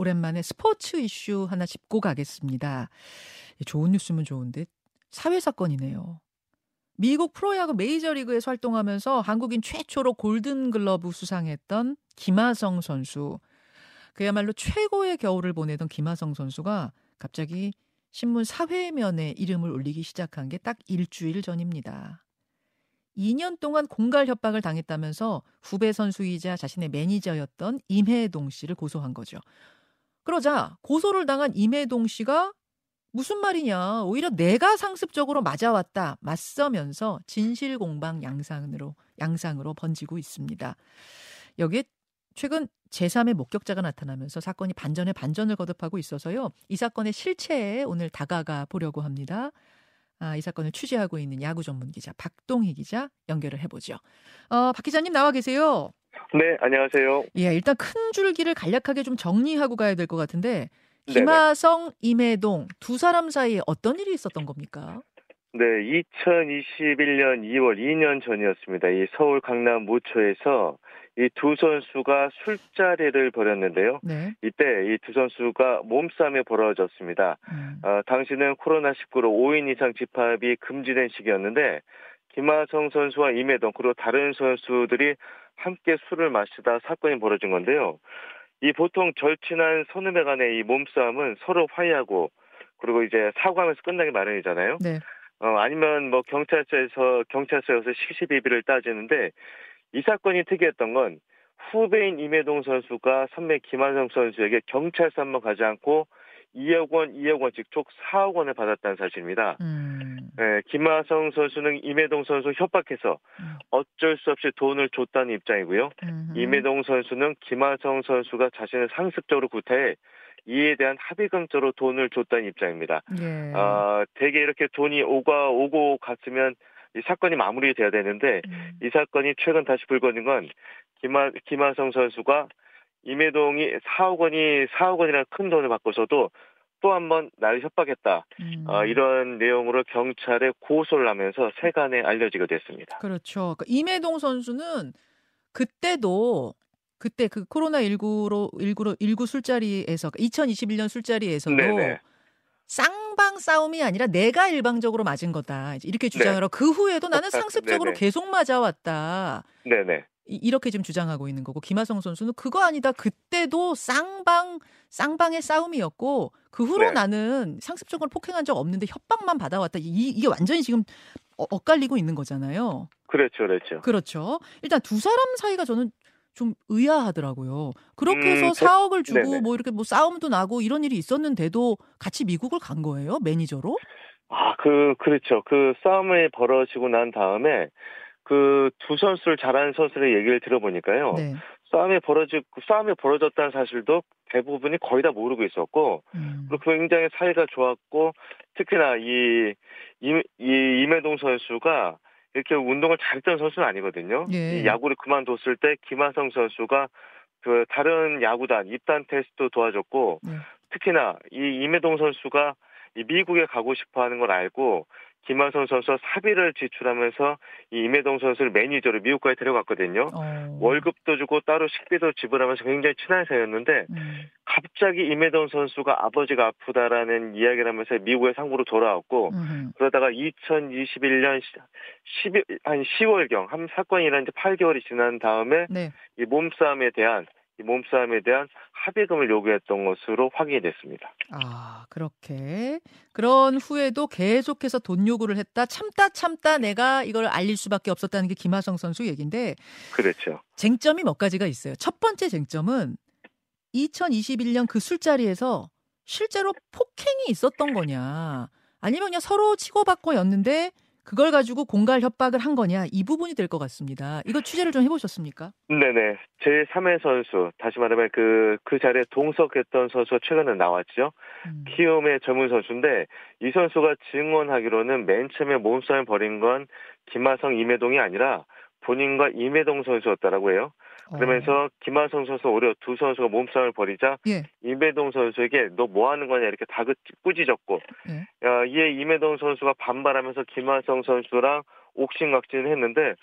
오랜만에 스포츠 이슈 하나 짚고 가겠습니다. 좋은 뉴스면 좋은데 사회 사건이네요. 미국 프로야구 메이저리그에서 활동하면서 한국인 최초로 골든글러브 수상했던 김하성 선수. 그야말로 최고의 겨울을 보내던 김하성 선수가 갑자기 신문 사회면에 이름을 올리기 시작한 게 딱 일주일 전입니다. 2년 동안 공갈 협박을 당했다면서 후배 선수이자 자신의 매니저였던 임혜동 씨를 고소한 거죠. 그러자 고소를 당한 임혜동 씨가 무슨 말이냐. 오히려 내가 상습적으로 맞아왔다. 맞서면서 진실 공방 양상으로, 양상으로 번지고 있습니다. 여기에 최근 제3의 목격자가 나타나면서 사건이 반전에 반전을 거듭하고 있어서요. 이 사건의 실체에 오늘 다가가 보려고 합니다. 아, 이 사건을 취재하고 있는 야구 전문 기자 박동희 기자 연결을 해보죠. 어, 박 기자님 나와 계세요. 네, 안녕하세요. 예, 일단 큰 줄기를 간략하게 좀 정리하고 가야 될 것 같은데 김하성, 임혜동 두 사람 사이에 어떤 일이 있었던 겁니까? 네, 2021년 2월 2년 전이었습니다. 이 서울 강남 모처에서 이 두 선수가 술자리를 벌였는데요. 네. 이때 이 두 선수가 몸싸움이 벌어졌습니다. 음. 어, 당시는 코로나19로 5인 이상 집합이 금지된 시기였는데 김하성 선수와 임혜동 그리고 다른 선수들이 함께 술을 마시다 사건이 벌어진 건데요. 이 보통 절친한 선후배 간의 이 몸싸움은 서로 화해하고 그리고 이제 사과하면서 끝나기 마련이잖아요. 네. 어, 아니면 뭐 경찰서에서 경찰서에서 시시비비를 따지는데 이 사건이 특이했던 건 후배인 임혜동 선수가 선배 김한성 선수에게 경찰서 한번 가지 않고 2억 원, 2억 원씩 총 4억 원을 받았다는 사실입니다. 음. 네, 김하성 선수는 임혜동 선수 협박해서 음. 어쩔 수 없이 돈을 줬다는 입장이고요. 음. 임혜동 선수는 김하성 선수가 자신을 상습적으로 구타해 이에 대한 합의금조로 돈을 줬다는 입장입니다. 예. 어, 대개 이렇게 돈이 오가 오고 갔으면 이 사건이 마무리돼야 되는데 음. 이 사건이 최근 다시 불거진 건 김하, 김하성 선수가 임혜동이 4억 원이 4억 원이라는 큰 돈을 받고서도 또 한 번 나를 협박했다. 음. 어, 이런 내용으로 경찰에 고소를 하면서 세간에 알려지게 됐습니다. 그렇죠. 그러니까 임혜동 선수는 그때도 그때 그 코로나 19로 19로 19 술자리에서 2021년 술자리에서도 네네. 쌍방 싸움이 아니라 내가 일방적으로 맞은 거다. 이렇게 주장을 하고 네. 그 후에도 나는 상습적으로 네네. 계속 맞아왔다. 네네. 이렇게 지금 주장하고 있는 거고 김하성 선수는 그거 아니다. 그때도 쌍방 쌍방의 싸움이었고 그 후로 네. 나는 상습적으로 폭행한 적 없는데 협박만 받아왔다. 이, 이게 완전히 지금 어, 엇갈리고 있는 거잖아요. 그렇죠, 그렇죠. 그렇죠. 일단 두 사람 사이가 저는 좀 의아하더라고요. 그렇게 해서 음, 4억을 주고 네네. 뭐 이렇게 뭐 싸움도 나고 이런 일이 있었는데도 같이 미국을 간 거예요? 매니저로? 아, 그 그렇죠. 그 싸움이 벌어지고 난 다음에 그 두 선수를 잘하는 선수의 얘기를 들어보니까요. 네. 싸움이 벌어지 싸움이 벌어졌다는 사실도 대부분이 거의 다 모르고 있었고 음. 그리고 굉장히 사이가 좋았고 특히나 이, 이, 이 임혜동 선수가 이렇게 운동을 잘했던 선수는 아니거든요. 예. 이 야구를 그만뒀을 때 김하성 선수가 그 다른 야구단 입단 테스트도 도와줬고 예. 특히나 이 임혜동 선수가 이 미국에 가고 싶어 하는 걸 알고 김한성 선수가 사비를 지출하면서 이 임혜동 선수를 매니저로 미국까지 데려갔거든요. 어. 월급도 주고 따로 식비도 지불하면서 굉장히 친한 사이였는데 음. 갑자기 임혜동 선수가 아버지가 아프다라는 이야기를 하면서 미국에 상부로 돌아왔고 음. 그러다가 2021년 10, 한 10월경 한 사건이 일어난 지 8개월이 지난 다음에 네. 이 몸싸움에 대한 이 몸싸움에 대한 합의금을 요구했던 것으로 확인이 됐습니다. 아, 그렇게. 그런 후에도 계속해서 돈 요구를 했다. 참다 참다 내가 이걸 알릴 수밖에 없었다는 게 김하성 선수 얘기인데. 그렇죠. 쟁점이 몇 가지가 있어요. 첫 번째 쟁점은 2021년 그 술자리에서 실제로 폭행이 있었던 거냐. 아니면 그냥 서로 치고받고였는데 그걸 가지고 공갈 협박을 한 거냐 이 부분이 될 것 같습니다. 이거 취재를 좀 해보셨습니까? 네네. 제 3회 선수 다시 말하면 그그 그 자리에 동석했던 선수가 최근에 나왔죠. 음. 키움의 전문 선수인데 이 선수가 증언하기로는 맨 처음에 몸싸움 벌인 건 김하성 임혜동이 아니라 본인과 임혜동 선수였다라고 해요. 그러면서 어. 김하성 선수 오히려 두 선수가 몸싸움을 벌이자 예. 임혜동 선수에게 너 뭐 하는 거냐 이렇게 다그 꾸짖었고 예. 어, 이에 임혜동 선수가 반발하면서 김하성 선수랑 옥신각진을 했는데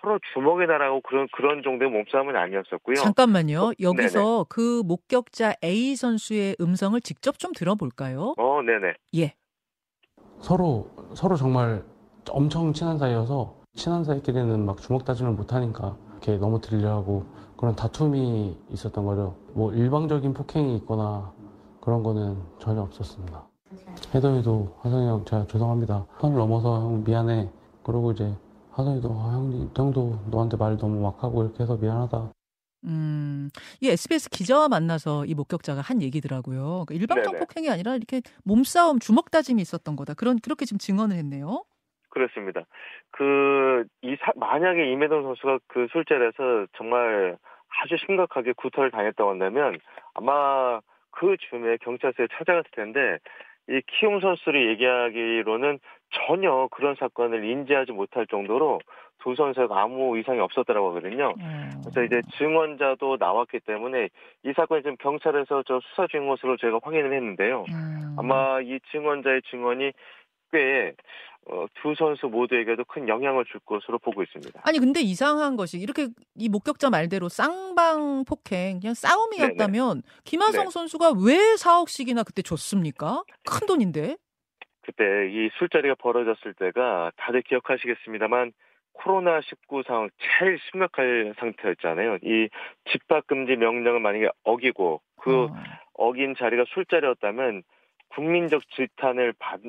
서로 주먹에 달하고 그런 그런 정도의 몸싸움은 아니었었고요. 잠깐만요. 어, 여기서 네네. 그 목격자 A 선수의 음성을 직접 좀 들어볼까요? 어, 네네. 예. 서로 서로 정말 엄청 친한 사이여서 친한 사이끼리는 막 주먹 다짐을 못 하니까 이렇게 넘어뜨리려 하고 그런 다툼이 있었던 거죠. 뭐 일방적인 폭행이 있거나 그런 거는 전혀 없었습니다. 해동이도 하성이 형 제가 죄송합니다. 선을 넘어서 형 미안해. 그러고 이제 하성이도 아, 형님 형도 너한테 말 너무 막 하고 이렇게 해서 미안하다. 음, 이 SBS 기자와 만나서 이 목격자가 한 얘기더라고요. 그러니까 일방적 네네. 폭행이 아니라 이렇게 몸싸움, 주먹 다짐이 있었던 거다. 그런 그렇게 지금 증언을 했네요. 그렇습니다. 그, 이, 사, 만약에 이매동 선수가 그 술자리에서 정말 아주 심각하게 구타를 당했다고 한다면 아마 그 즈음에 경찰서에 찾아갔을 텐데 이 키움 선수를 얘기하기로는 전혀 그런 사건을 인지하지 못할 정도로 두 선수가 아무 이상이 없었다고 하거든요. 음. 그래서 이제 증언자도 나왔기 때문에 이 사건이 지금 경찰에서 저 수사 중인 것으로 저희가 확인을 했는데요. 음. 아마 이 증언자의 증언이 꽤 어, 두 선수 모두에게도 큰 영향을 줄 것으로 보고 있습니다. 아니 근데 이상한 것이 이렇게 이 목격자 말대로 쌍방 폭행 그냥 싸움이었다면 네네. 김하성 네. 선수가 왜 4억씩이나 그때 줬습니까? 큰 돈인데. 그때 이 술자리가 벌어졌을 때가 다들 기억하시겠습니다만 코로나 19 상황 제일 심각할 상태였잖아요. 이 집합 금지 명령을 만약에 어기고 그 어. 어긴 자리가 술자리였다면 국민적 질탄을 받,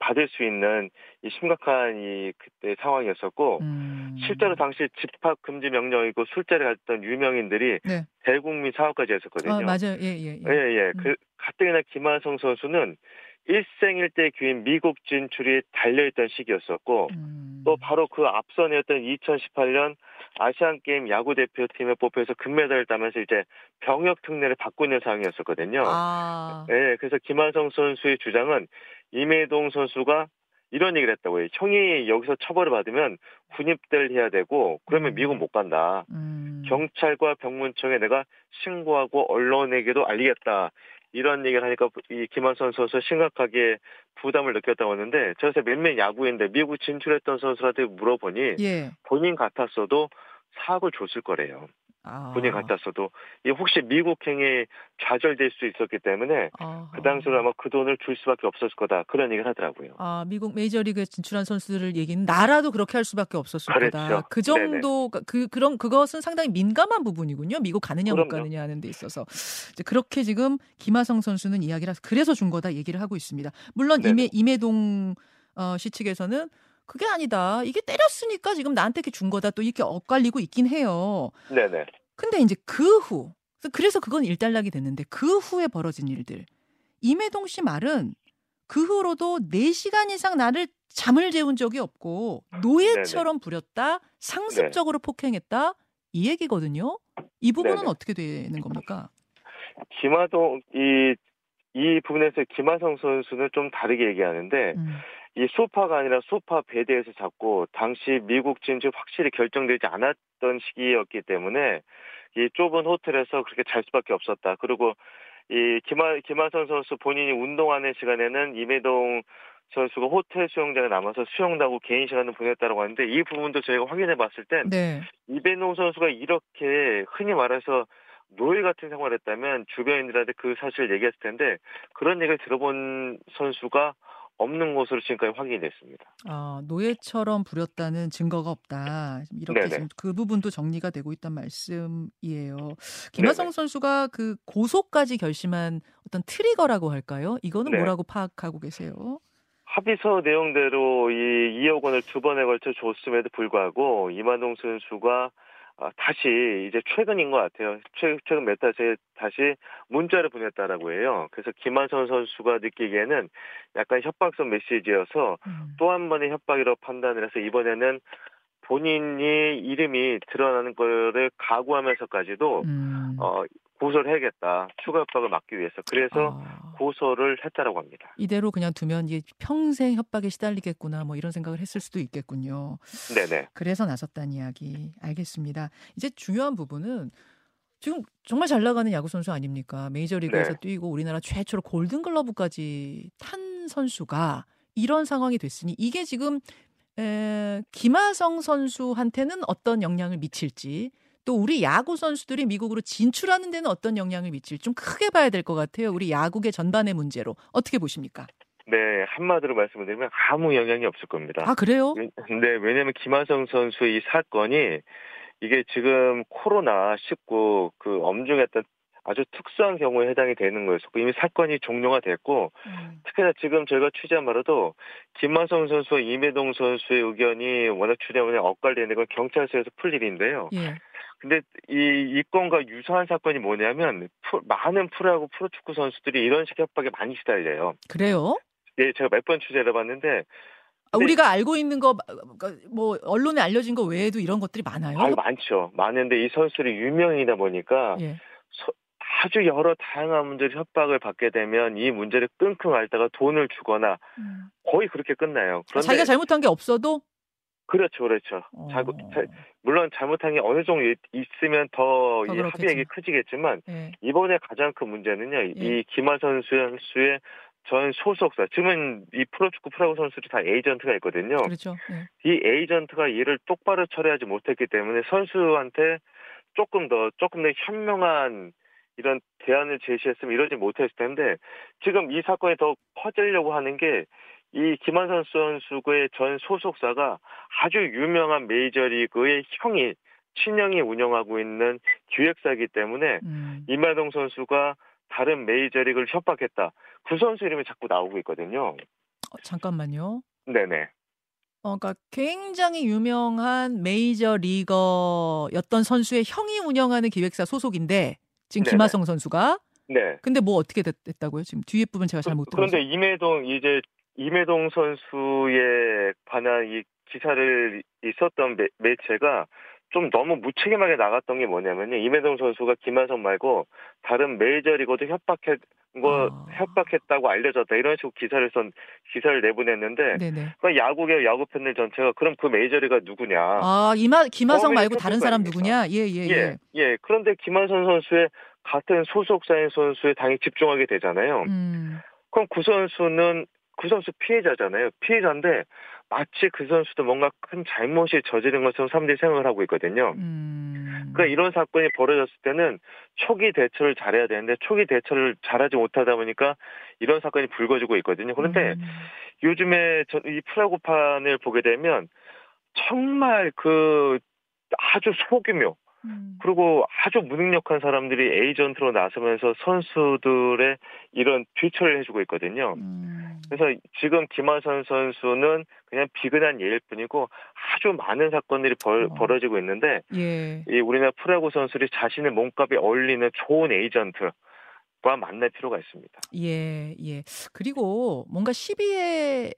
받을 수 있는 이 심각한 이 그때 상황이었었고 음. 실제로 당시 집합 금지 명령이고 술자리 갔던 유명인들이 네. 대국민 사업까지 했었거든요. 어, 맞아요. 예, 예, 예. 예, 예. 음. 그 가뜩이나 김하성 선수는 일생일대 기회인 미국 진출이 달려있던 시기였었고 음. 또 바로 그 앞선이었던 2018년 아시안 게임 야구 대표팀에 뽑혀서 금메달을 따면서 이제 병역 특례를 받고 있는 상황이었었거든요. 아. 네, 그래서 김한성 선수의 주장은 이매동 선수가 이런 얘기를 했다고요. 형이 여기서 처벌을 받으면 군입대를 해야 되고 그러면 음. 미국 못 간다. 음. 경찰과 병문청에 내가 신고하고 언론에게도 알리겠다. 이런 얘기를 하니까 이 김한선 선수 심각하게 부담을 느꼈다고 하는데 저에서 몇몇 야구인데 미국 진출했던 선수한테 물어보니 예. 본인 같았어도 사학을 줬을 거래요. 아. 본인 같았어도 이 혹시 미국행에 좌절될 수 있었기 때문에 아하. 그 당시로 아마 그 돈을 줄 수밖에 없었을 거다 그런 얘기를 하더라고요. 아 미국 메이저리그에 진출한 선수들을 얘기는 나라도 그렇게 할 수밖에 없었을 그랬죠. 거다. 그 정도 네네. 그 그런 그것은 상당히 민감한 부분이군요. 미국 가느냐 그럼요. 못 가느냐 하는 데 있어서 그렇게 지금 김하성 선수는 이야기를 그래서 준 거다 얘기를 하고 있습니다. 물론 이매 이매동 어, 시 측에서는 그게 아니다. 이게 때렸으니까 지금 나한테 이렇게 준 거다. 또 이렇게 엇갈리고 있긴 해요. 네네. 근데 이제 그 후, 그래서 그건 일단락이 됐는데 그 후에 벌어진 일들. 임혜동 씨 말은 그 후로도 4시간 이상 나를 잠을 재운 적이 없고 노예처럼 부렸다. 상습적으로 네. 폭행했다. 이 얘기거든요. 이 부분은 네네. 어떻게 되는 겁니까? 김하동 이, 이 부분에서 김하성 선수는 좀 다르게 얘기하는데 음. 이 소파가 아니라 소파 베드에서 잡고 당시 미국 진출 확실히 결정되지 않았던 시기였기 때문에 이 좁은 호텔에서 그렇게 잘 수밖에 없었다. 그리고 이 김하, 김하선 선수 본인이 운동하는 시간에는 임혜동 선수가 호텔 수영장에 남아서 수영도 하고 개인 시간을 보냈다고 하는데 이 부분도 저희가 확인해 봤을 땐 네. 이배동 선수가 이렇게 흔히 말해서 노예 같은 생활을 했다면 주변인들한테 그 사실을 얘기했을 텐데 그런 얘기를 들어본 선수가 없는 것으로 지금까지 확인이 됐습니다. 아, 노예처럼 부렸다는 증거가 없다. 이렇게 지금 그 부분도 정리가 되고 있단 말씀이에요. 김하성 네네. 선수가 그 고소까지 결심한 어떤 트리거라고 할까요? 이거는 네. 뭐라고 파악하고 계세요? 합의서 내용대로 이 2억 원을 두 번에 걸쳐 줬음에도 불구하고 이만동 선수가 어, 다시 이제 최근인 것 같아요. 최, 최근 몇 달째 다시 문자를 보냈다라고 해요. 그래서 김한선 선수가 느끼기에는 약간 협박성 메시지여서 음. 또한 번의 협박이라고 판단을 해서 이번에는 본인이 이름이 드러나는 거를 각오하면서까지도 음. 어, 고소를 해야겠다. 추가 협박을 막기 위해서. 그래서 아. 고소를 했다라고 합니다. 이대로 그냥 두면 이게 평생 협박에 시달리겠구나 뭐 이런 생각을 했을 수도 있겠군요. 네네. 그래서 나섰다는 이야기 알겠습니다. 이제 중요한 부분은 지금 정말 잘 나가는 야구 선수 아닙니까? 메이저리그에서 네. 뛰고 우리나라 최초로 골든글러브까지 탄 선수가 이런 상황이 됐으니 이게 지금 에, 김하성 선수한테는 어떤 영향을 미칠지 또 우리 야구 선수들이 미국으로 진출하는 데는 어떤 영향을 미칠지 좀 크게 봐야 될 것 같아요. 우리 야구의 전반의 문제로 어떻게 보십니까? 네, 한마디로 말씀을 드리면 아무 영향이 없을 겁니다. 아, 그래요? 네, 왜냐하면 김하성 선수의 이 사건이 이게 지금 코로나19 그 엄중했던 아주 특수한 경우에 해당이 되는 거였었고 이미 사건이 종료가 됐고 음. 특히나 지금 저희가 취재한 바로도 김하성 선수와 임혜동 선수의 의견이 워낙 주례문에 엇갈리는 건 경찰서에서 풀 일인데요. 예. 근데 이, 이 건과 유사한 사건이 뭐냐면 프, 많은 프로야구 프로축구 선수들이 이런 식 협박에 많이 시달려요. 그래요? 네, 제가 몇 번 취재를 해봤는데 아, 우리가 알고 있는 거, 뭐, 언론에 알려진 거 외에도 이런 것들이 많아요? 아, 많죠. 많은데 이 선수들이 유명이다 보니까 예. 서, 아주 여러 다양한 문제를 협박을 받게 되면 이 문제를 끙끙 앓다가 돈을 주거나 음. 거의 그렇게 끝나요. 그런데 자기가 잘못한 게 없어도 그렇죠, 그렇죠. 어. 잘, 물론 잘못한 게 어느 정도 있으면 더, 더 합의액이 커지겠지만 예. 이번에 가장 큰 문제는요. 예. 이 김하선 선수의 전 소속사, 지금은 이 프로축구 프로야구 선수들이 다 에이전트가 있거든요. 그렇죠. 네. 이 에이전트가 이를 똑바로 처리하지 못했기 때문에 선수한테 조금 더 조금 더 현명한 이런 대안을 제시했으면 이러지 못했을 텐데 지금 이 사건이 더 퍼지려고 하는 게 이 김한선 선수의 전 소속사가 아주 유명한 메이저리그의 형이 친형이 운영하고 있는 기획사이기 때문에 음. 이마동 선수가 다른 메이저리그를 협박했다. 그 선수 이름이 자꾸 나오고 있거든요. 어, 잠깐만요. 네네. 어, 그러니까 굉장히 유명한 메이저 리거였던 선수의 형이 운영하는 기획사 소속인데 지금 네네. 김하성 선수가 네. 근데 뭐 어떻게 됐, 다고요 지금 뒤에 부분 제가 잘 못 들었어요. 그런데 임혜동 이제 임혜동 선수에 관한 이 기사를 있었던 매, 매체가 좀 너무 무책임하게 나갔던 게 뭐냐면요. 임혜동 선수가 김하성 말고 다른 메이저리거도 협박해 뭐 아. 협박했다고 알려졌다 이런 식으로 기사를 쓴 기사를 내보냈는데 그 야구계 야구 팬들 전체가 그럼 그 메이저리가 누구냐? 아 이마 김하성 말고 다른 사람 누구냐? 예예 예, 예, 예, 예. 그런데 김하성 선수의 같은 소속사인 선수에 당연히 집중하게 되잖아요. 음. 그럼 그 선수는 그 선수 피해자잖아요. 피해자인데 마치 그 선수도 뭔가 큰 잘못이 저지른 것처럼 사람들이 생각을 하고 있거든요. 음. 그러니까 이런 사건이 벌어졌을 때는 초기 대처를 잘해야 되는데 초기 대처를 잘하지 못하다 보니까 이런 사건이 불거지고 있거든요. 그런데 음. 요즘에 이 프라고판을 보게 되면 정말 그 아주 소규모 음. 그리고 아주 무능력한 사람들이 에이전트로 나서면서 선수들의 이런 뒤처리를 해주고 있거든요. 음. 그래서 지금 김하선 선수는 그냥 비근한 예일 뿐이고 아주 많은 사건들이 벌, 어. 벌어지고 있는데 예. 이 우리나라 프로야구 선수들이 자신의 몸값에 어울리는 좋은 에이전트 과 만날 필요가 있습니다. 예, 예. 그리고 뭔가 시비에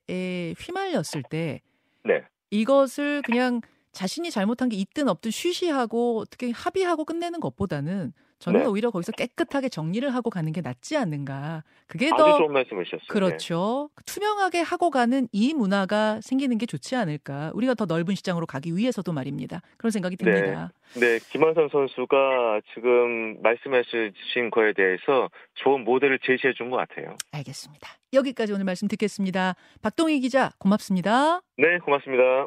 휘말렸을 때 네. 이것을 그냥 자신이 잘못한 게 있든 없든 쉬쉬하고 어떻게 합의하고 끝내는 것보다는 저는 네. 오히려 거기서 깨끗하게 정리를 하고 가는 게 낫지 않는가. 그게 더 좋은 말씀이셨어요. 그렇죠. 네. 투명하게 하고 가는 이 문화가 생기는 게 좋지 않을까. 우리가 더 넓은 시장으로 가기 위해서도 말입니다. 그런 생각이 네. 듭니다. 네, 네. 김한선 선수가 지금 말씀하신 거에 대해서 좋은 모델을 제시해 준 것 같아요. 알겠습니다. 여기까지 오늘 말씀 듣겠습니다. 박동희 기자, 고맙습니다. 네, 고맙습니다.